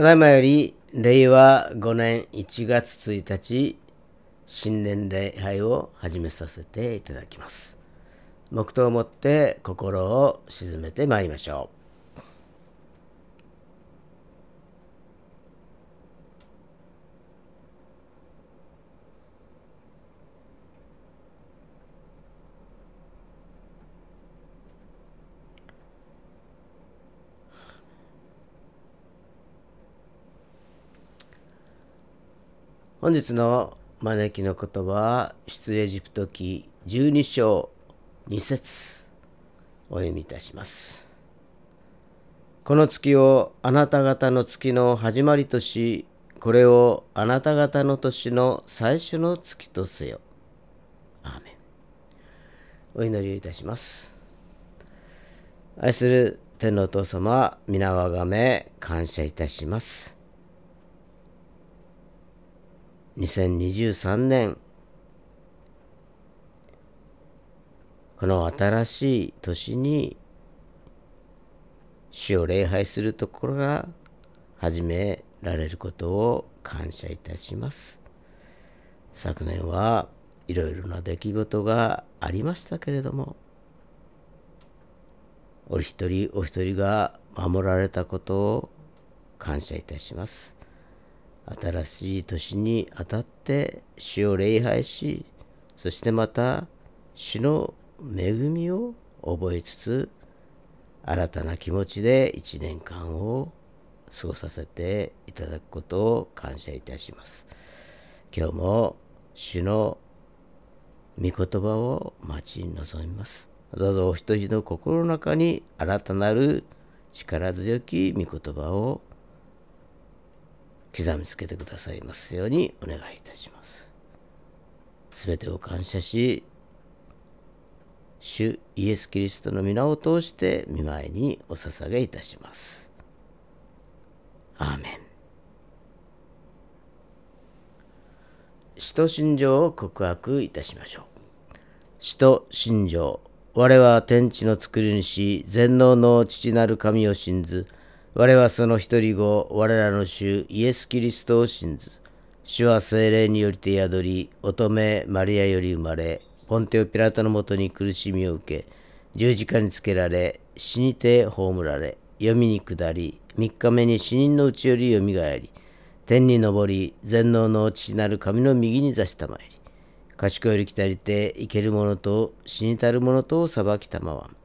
ただいまより令和5年1月1日新年礼拝を始めさせていただきます。黙祷をもって心を静めてまいりましょう。本日の招きの言葉は出エジプト記12章2節お読みいたします。この月をあなた方の月の始まりとしこれをあなた方の年の最初の月とせよ。アーメン。お祈りをいたします。愛する天皇お父様皆をあがめ感謝いたします。2023年。この新しい年に主を礼拝するところが始められることを感謝いたします。昨年はいろいろな出来事がありましたけれどもお一人お一人が守られたことを感謝いたします。新しい年にあたって主を礼拝しそしてまた主の恵みを覚えつつ新たな気持ちで一年間を過ごさせていただくことを感謝いたします。今日も主の御言葉を待ち望みます。どうぞお一人の心の中に新たなる力強き御言葉を刻みつけてくださいますようにお願いいたします。すべてを感謝し、主イエス・キリストの皆を通して見舞いにお捧げいたします。アーメン。使徒信条を告白いたしましょう。使徒信条。我は天地の作り主、全能の父なる神を信ず。我はその一人後、我らの主イエス・キリストを信ず。主は精霊によりて宿り、乙女マリアより生まれ、ポンテオ・ピラトのもとに苦しみを受け、十字架につけられ、死にて葬られ、読みに下り、三日目に死人のうちよりよみがえり、天に昇り、全能の父なる神の右に座したまえり、賢いより来たりて、生ける者と死にたる者とを裁きたまわん。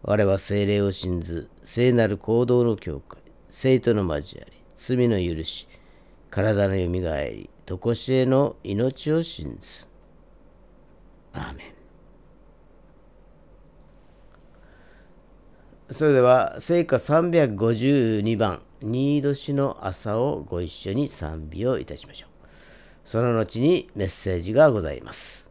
我は精霊を信ず、聖なる行動の教会、生徒の交わり、罪の許し、体のよみがえり、とこしえの命を信ず。アーメン。それでは、聖歌352番、新年の朝をご一緒に賛美をいたしましょう。その後にメッセージがございます。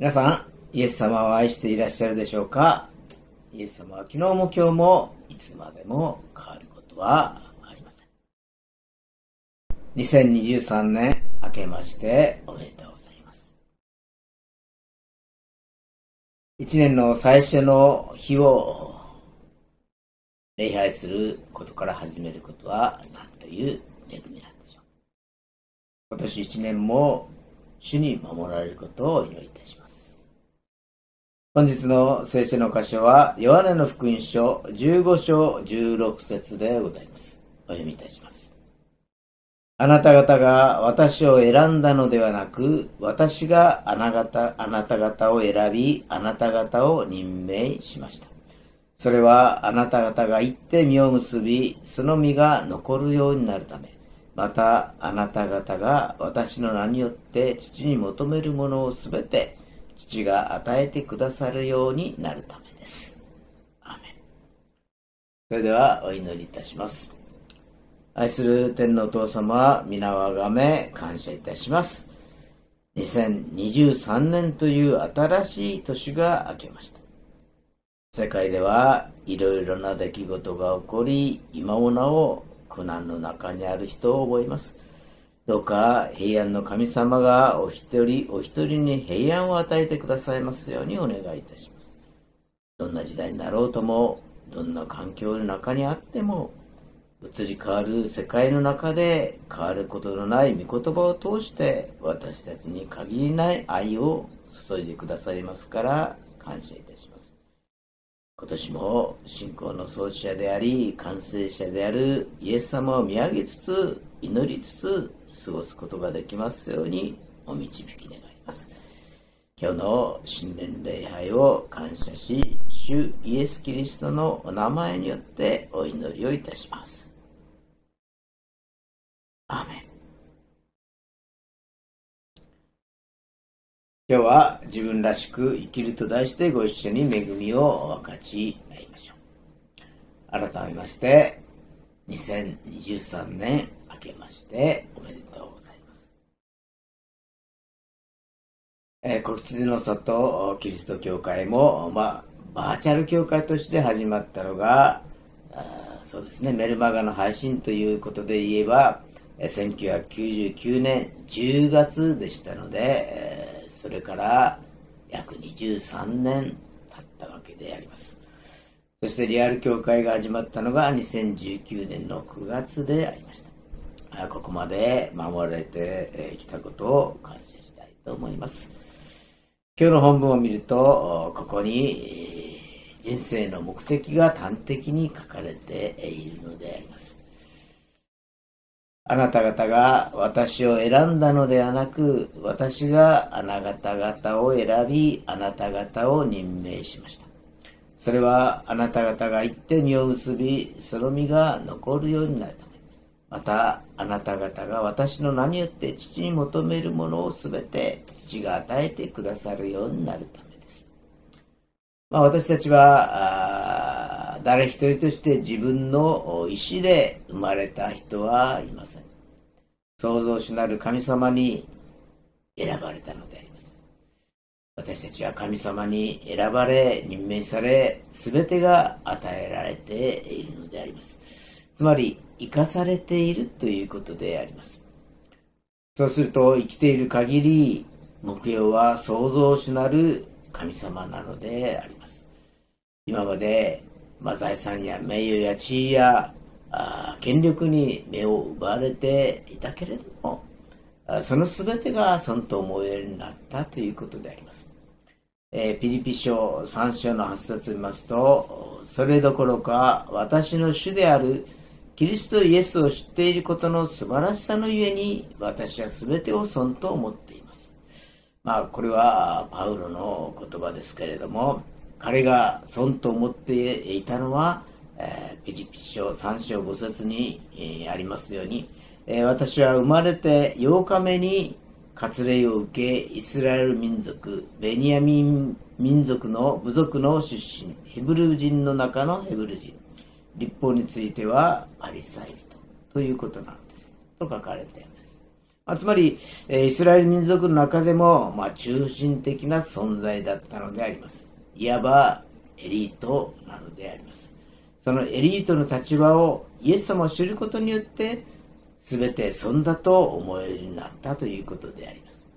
皆さん、イエス様を愛していらっしゃるでしょうか？イエス様は昨日も今日もいつまでも変わることはありません。2023年明けましておめでとうございます。一年の最初の日を礼拝することから始めることは何という恵みなんでしょう？今年一年も主に守られることを祈りいたします。本日の聖書の箇所は、ヨハネの福音書15章16節でございます。お読みいたします。あなた方が私を選んだのではなく、私があなたあなた方を選び、あなた方を任命しました。それはあなた方が行って実を結び、その実が残るようになるため、またあなた方が私の名によって父に求めるものをすべて父が与えてくださるようになるためです。アメンそれではお祈りいたします。愛する天皇父様、皆をあがめ感謝いたします。2023年という新しい年が明けました。世界ではいろいろな出来事が起こり、今もなお苦難の中にある人を覚えます。どうか平安の神様がお一人お一人に平安を与えてくださいますようにお願いいたします。どんな時代になろうとも、どんな環境の中にあっても、移り変わる世界の中で変わることのない御言葉を通して私たちに限りない愛を注いでくださいますから感謝いたします。今年も信仰の創始者であり完成者であるイエス様を見上げつつ祈りつつ過ごすことができますようにお導き願います。今日の新年礼拝を感謝し、主イエス・キリストのお名前によってお祈りをいたします。アーメン。今日は自分らしく生きると題してご一緒に恵みをお分かち合いましょう。改めまして、2023年けましておめでとうございます。えー、子羊の里キリスト教会も、まあ、バーチャル教会として始まったのが、あそうですね、メルマガの配信ということで言えば、1999年10月でしたので、それから約23年経ったわけであります。そしてリアル教会が始まったのが2019年の9月でありました。ここまで守られてきたことを感謝したいと思います。今日の本文を見ると、ここに人生の目的が端的に書かれているのであります。あなた方が私を選んだのではなく、私があなた方を選び、あなた方を任命しました。それはあなた方が行って実を結び、その実が残るようになるため。また、あなた方が私の名によって父に求めるものをすべて父が与えてくださるようになるためです。まあ、私たちは、誰一人として自分の意思で生まれた人はいません。創造主なる神様に選ばれたのであります。私たちは神様に選ばれ、任命され、すべてが与えられているのであります。つまり、生かされているということであります。そうすると、生きている限り、目標は創造主なる神様なのであります。今まで、まあ、財産や名誉や地位やあ権力に目を奪われていたけれども、その全てが損と思えるようになったということであります。えー、ピリピ書3章の8節を見ますと、それどころか私の主であるキリストイエスを知っていることの素晴らしさのゆえに、私は全てを損と思っています。まあ、これはパウロの言葉ですけれども、彼が損と思っていたのは、えー、ピリピ書3章5節に、えー、ありますように、えー、私は生まれて8日目に割礼を受け、イスラエル民族、ベニヤミン民族の部族の出身、ヘブル人の中のヘブル人。立法についてはパリサイ人ということなんです。と書かれています。つまり、イスラエル民族の中でも、まあ、中心的な存在だったのであります。いわばエリートなのであります。そのエリートの立場をイエス様を知ることによって、全て損だと思えるようになったということであります。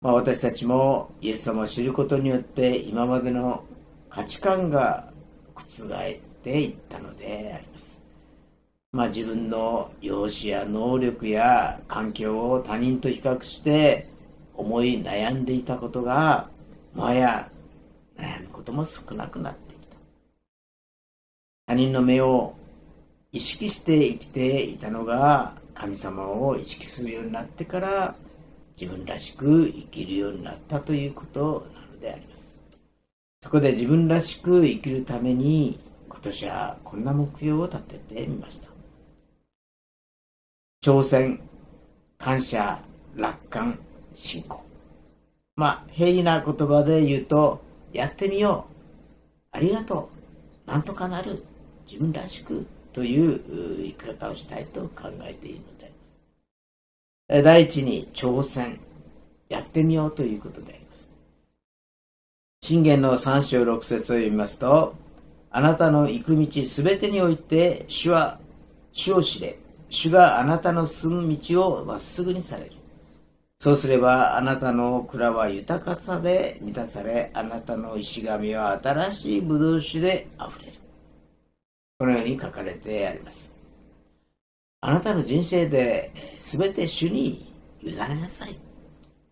まあ、私たちもイエス様を知ることによって今までの価値観が覆ってていったのであります。まあ、自分の容姿や能力や環境を他人と比較して思い悩んでいたことがもはや悩むことも少なくなってきた。他人の目を意識して生きていたのが神様を意識するようになってから自分らしく生きるようになったということなのであります。そこで自分らしく生きるために今年はこんな目標を立ててみました。挑戦、感謝、楽観、信仰。まあ、平易な言葉で言うと、やってみよう。ありがとう。なんとかなる。自分らしく。という生き方をしたいと考えているのであります。第一に挑戦。やってみようということであります。信玄の3章6節を読みますと、あなたの行く道すべてにおいて主は主を知れ、主があなたの進む道をまっすぐにされる。そうすればあなたの蔵は豊かさで満たされ、あなたの石神は新しい葡萄酒で溢れる。このように書かれてあります。あなたの人生で全て主に委ねなさい。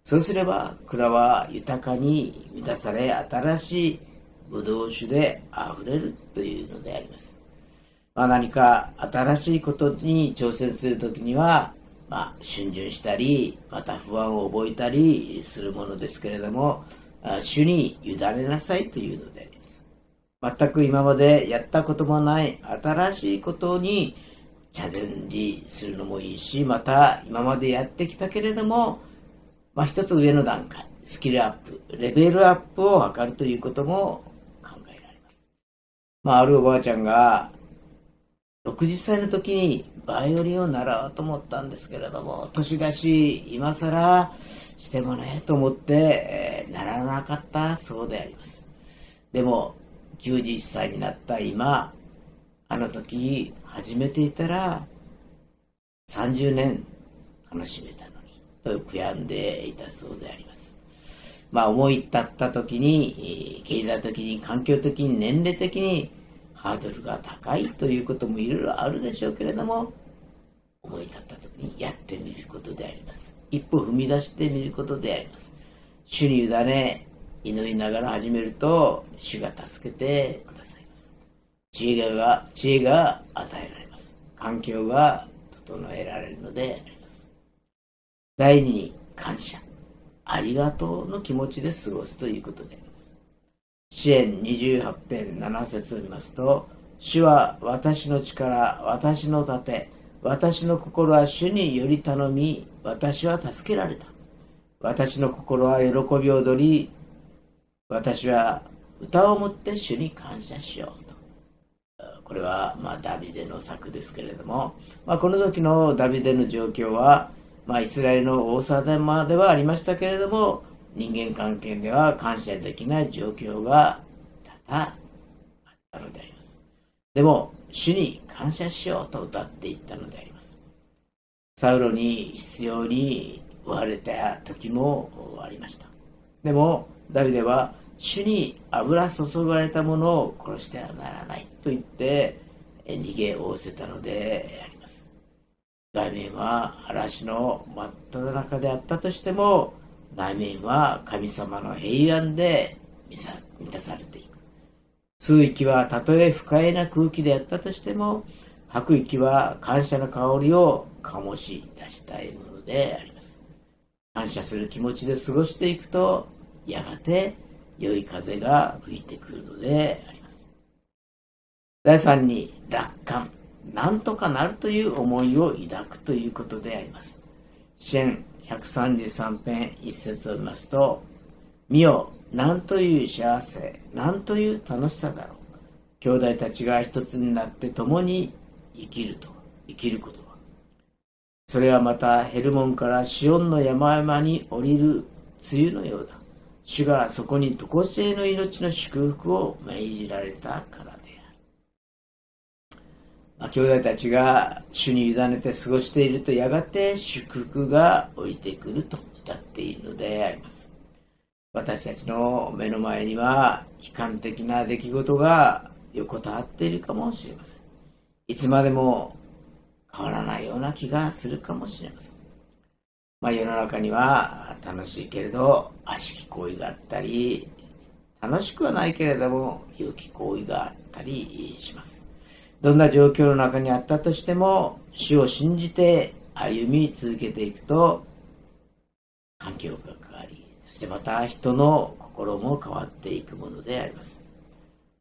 そうすれば蔵は豊かに満たされ、新しい葡萄酒で溢れるというのであります。まあ、何か新しいことに挑戦するときには、まあ、逡巡したり、また不安を覚えたりするものですけれども、主に委ねなさいというのであります。全く今までやったこともない新しいことにチャレンジするのもいいし、また今までやってきたけれども、まあ、一つ上の段階、スキルアップ、レベルアップを図るということも。まあ、あるおばあちゃんが60歳の時にバイオリンを習おうと思ったんですけれども、年だし、今更してもね、と思って、えー、ならなかったそうであります。でも、91歳になった今、あの時始めていたら、30年楽しめたのに、と悔やんでいたそうであります。まあ、思い立った時に、経済的に、環境的に、年齢的に、ハードルが高いということもいろいろあるでしょうけれども、思い立った時にやってみることであります。一歩踏み出してみることであります。主に委ね、祈りながら始めると、主が助けてくださいます。知恵が、知恵が与えられます。環境が整えられるのであります。第二に、感謝。ありがとうの気持ちで過ごすということであります支援28編7節を見ますと、主は私の力、私の盾、私の心は主により頼み、私は助けられた。私の心は喜び踊り、私は歌をもって主に感謝しようと。これは、まあ、ダビデの作ですけれども、まあ、この時のダビデの状況は、まあ、イスラエルの王様ではありましたけれども、人間関係では感謝できない状況が多々あったのであります。でも、主に感謝しようと歌っていったのであります。サウロに必要に追われた時もありました。でも、ダビデは、主に油注がれたものを殺してはならないと言って逃げおおせたのであります。外面は嵐の真っ只中であったとしても、内面は神様の平安で満たされていく。吸う息はたとえ不快な空気であったとしても、吐く息は感謝の香りを醸し出したいものであります。感謝する気持ちで過ごしていくと、やがて良い風が吹いてくるのであります。第三に楽観。なんとかなるという思いを抱くということであります。支援133編一節を見ますと、見よ、なんという幸せ、なんという楽しさだろう。兄弟たちが一つになって共に生きると、生きることは。それはまたヘルモンからシオンの山々に降りる梅雨のようだ。主がそこに常しえの命の祝福を命じられたからである。まあ、兄弟たちが主に委ねて過ごしているとやがて祝福が降りてくると歌っているのであります。私たちの目の前には悲観的な出来事が横たわっているかもしれません。いつまでも変わらないような気がするかもしれません。まあ、世の中には楽しいけれど悪しき行為があったり、楽しくはないけれども良き行為があったりします。どんな状況の中にあったとしても、主を信じて歩み続けていくと、環境が変わり、そしてまた人の心も変わっていくものであります。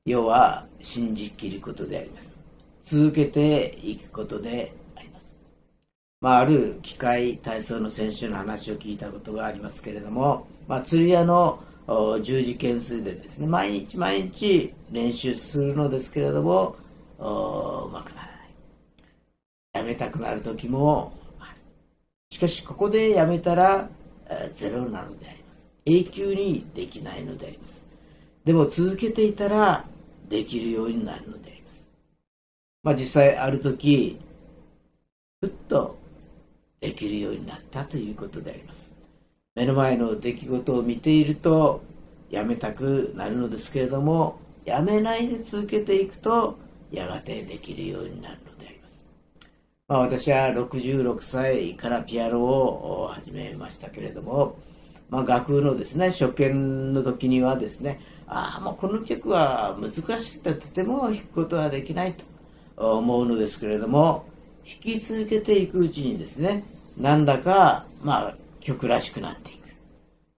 要は、信じきることであります。続けていくことであります。まあ、ある機械体操の選手の話を聞いたことがありますけれども、まあ、釣り屋の十字件数でですね、毎日毎日練習するのですけれども、うまくならない。やめたくなる時もある。しかし、ここでやめたら、ゼロなのであります。永久にできないのであります。でも続けていたら、できるようになるのであります。まあ実際ある時、ふっとできるようになったということであります。目の前の出来事を見ていると、やめたくなるのですけれども、やめないで続けていくと、やがてできるようになるのであります。まあ、私は66歳からピアノを始めましたけれども、まあ、楽譜のですね、初見の時にはですね、ああ、もうこの曲は難しくてとても弾くことはできないと思うのですけれども、弾き続けていくうちにですね、なんだか、まあ、曲らしくなっていく。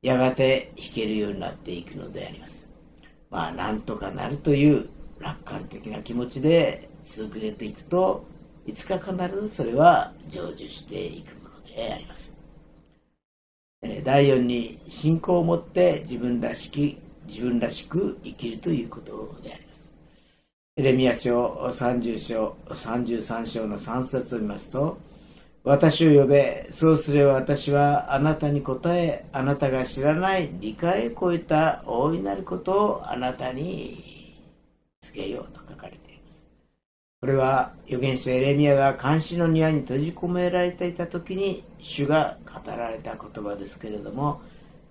やがて弾けるようになっていくのであります。まあ、なんとかなるという楽観的な気持ちで続けていくと、いつか必ずそれは成就していくものであります。第4に信仰を持って自分らしき自分らしく生きるということであります。エレミア書30章、33章の3節を見ますと、私を呼べ、そうすれば私はあなたに答え、あなたが知らない理解を超えた大いなることをあなたにげようと書かれています。これは預言者エレミアが監視の庭に閉じ込められていた時に主が語られた言葉ですけれども、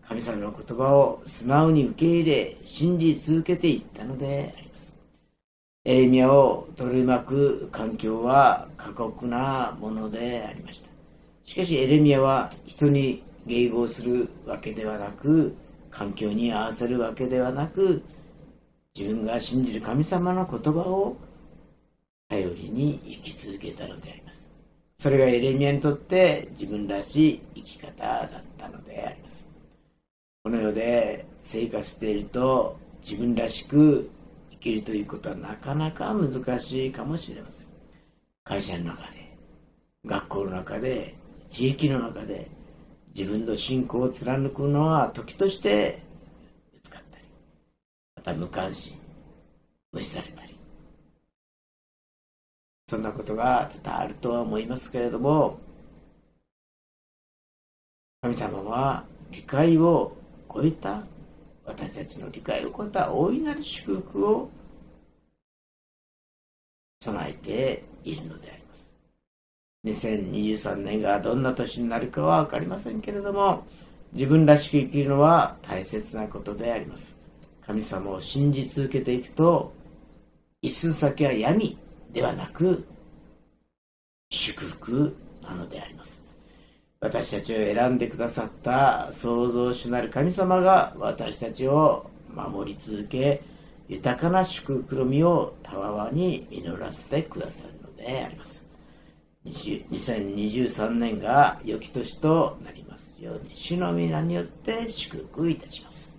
神様の言葉を素直に受け入れ、信じ続けていったのであります。エレミアを取り巻く環境は過酷なものでありました。しかしエレミアは人に迎合するわけではなく、環境に合わせるわけではなく、自分が信じる神様の言葉を頼りに生き続けたのであります。それがエレミアにとって自分らしい生き方だったのであります。この世で生活していると自分らしく生きるということはなかなか難しいかもしれません。会社の中で、学校の中で、地域の中で自分の信仰を貫くのは時として、また無関心、無視されたり、そんなことが多々あるとは思いますけれども、神様は理解を超えた私たちの理解を超えた大いなる祝福を備えているのであります。2023年がどんな年になるかは分かりませんけれども、自分らしく生きるのは大切なことであります。神様を信じ続けていくと、一寸先は闇ではなく、祝福なのであります。私たちを選んでくださった創造主なる神様が私たちを守り続け、豊かな祝福の実をたわわに実らせてくださるのであります。2023年が良き年となりますように、主の皆によって祝福いたします。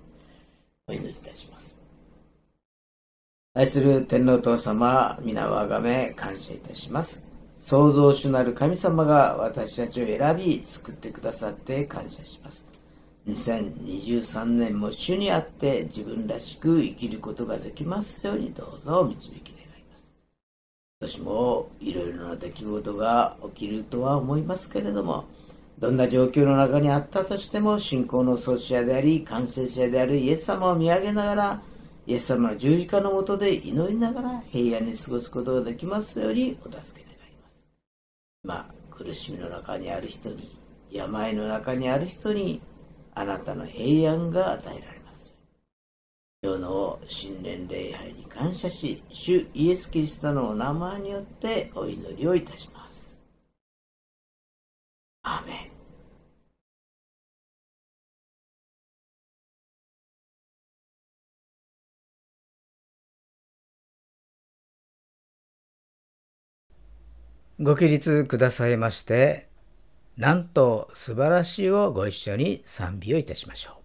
お祈りいたします。愛する天皇父様、皆をあがめ感謝いたします。創造主なる神様が私たちを選び作ってくださって感謝します。2023年も主にあって自分らしく生きることができますようにどうぞお導き願います。今年もいろいろな出来事が起きるとは思いますけれども、どんな状況の中にあったとしても、信仰の創始者であり、完成者であるイエス様を見上げながら、イエス様の十字架のもとで祈りながら平安に過ごすことができますようにお助け願います。今、苦しみの中にある人に、病の中にある人に、あなたの平安が与えられます。今日の新年礼拝に感謝し、主イエス・キリストのお名前によってお祈りをいたします。アーメン。ご起立くださいまして、なんと素晴らしいをご一緒に賛美をいたしましょう。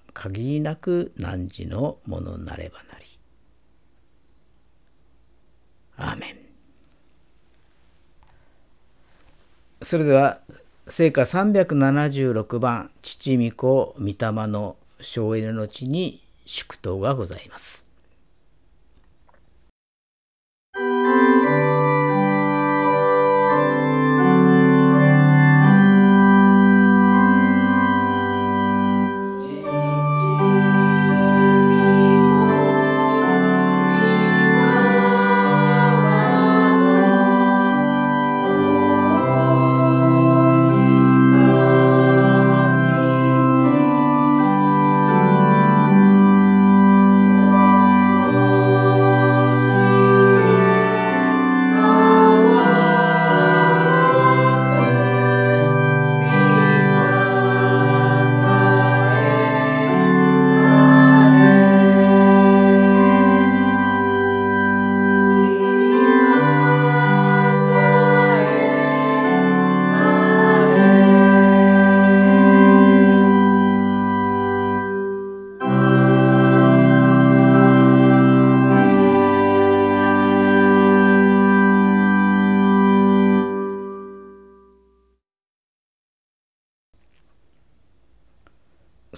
限りなく汝のものなればなり。アーメン。それでは聖歌376番父御子御霊の省エネの地に祝祷がございます。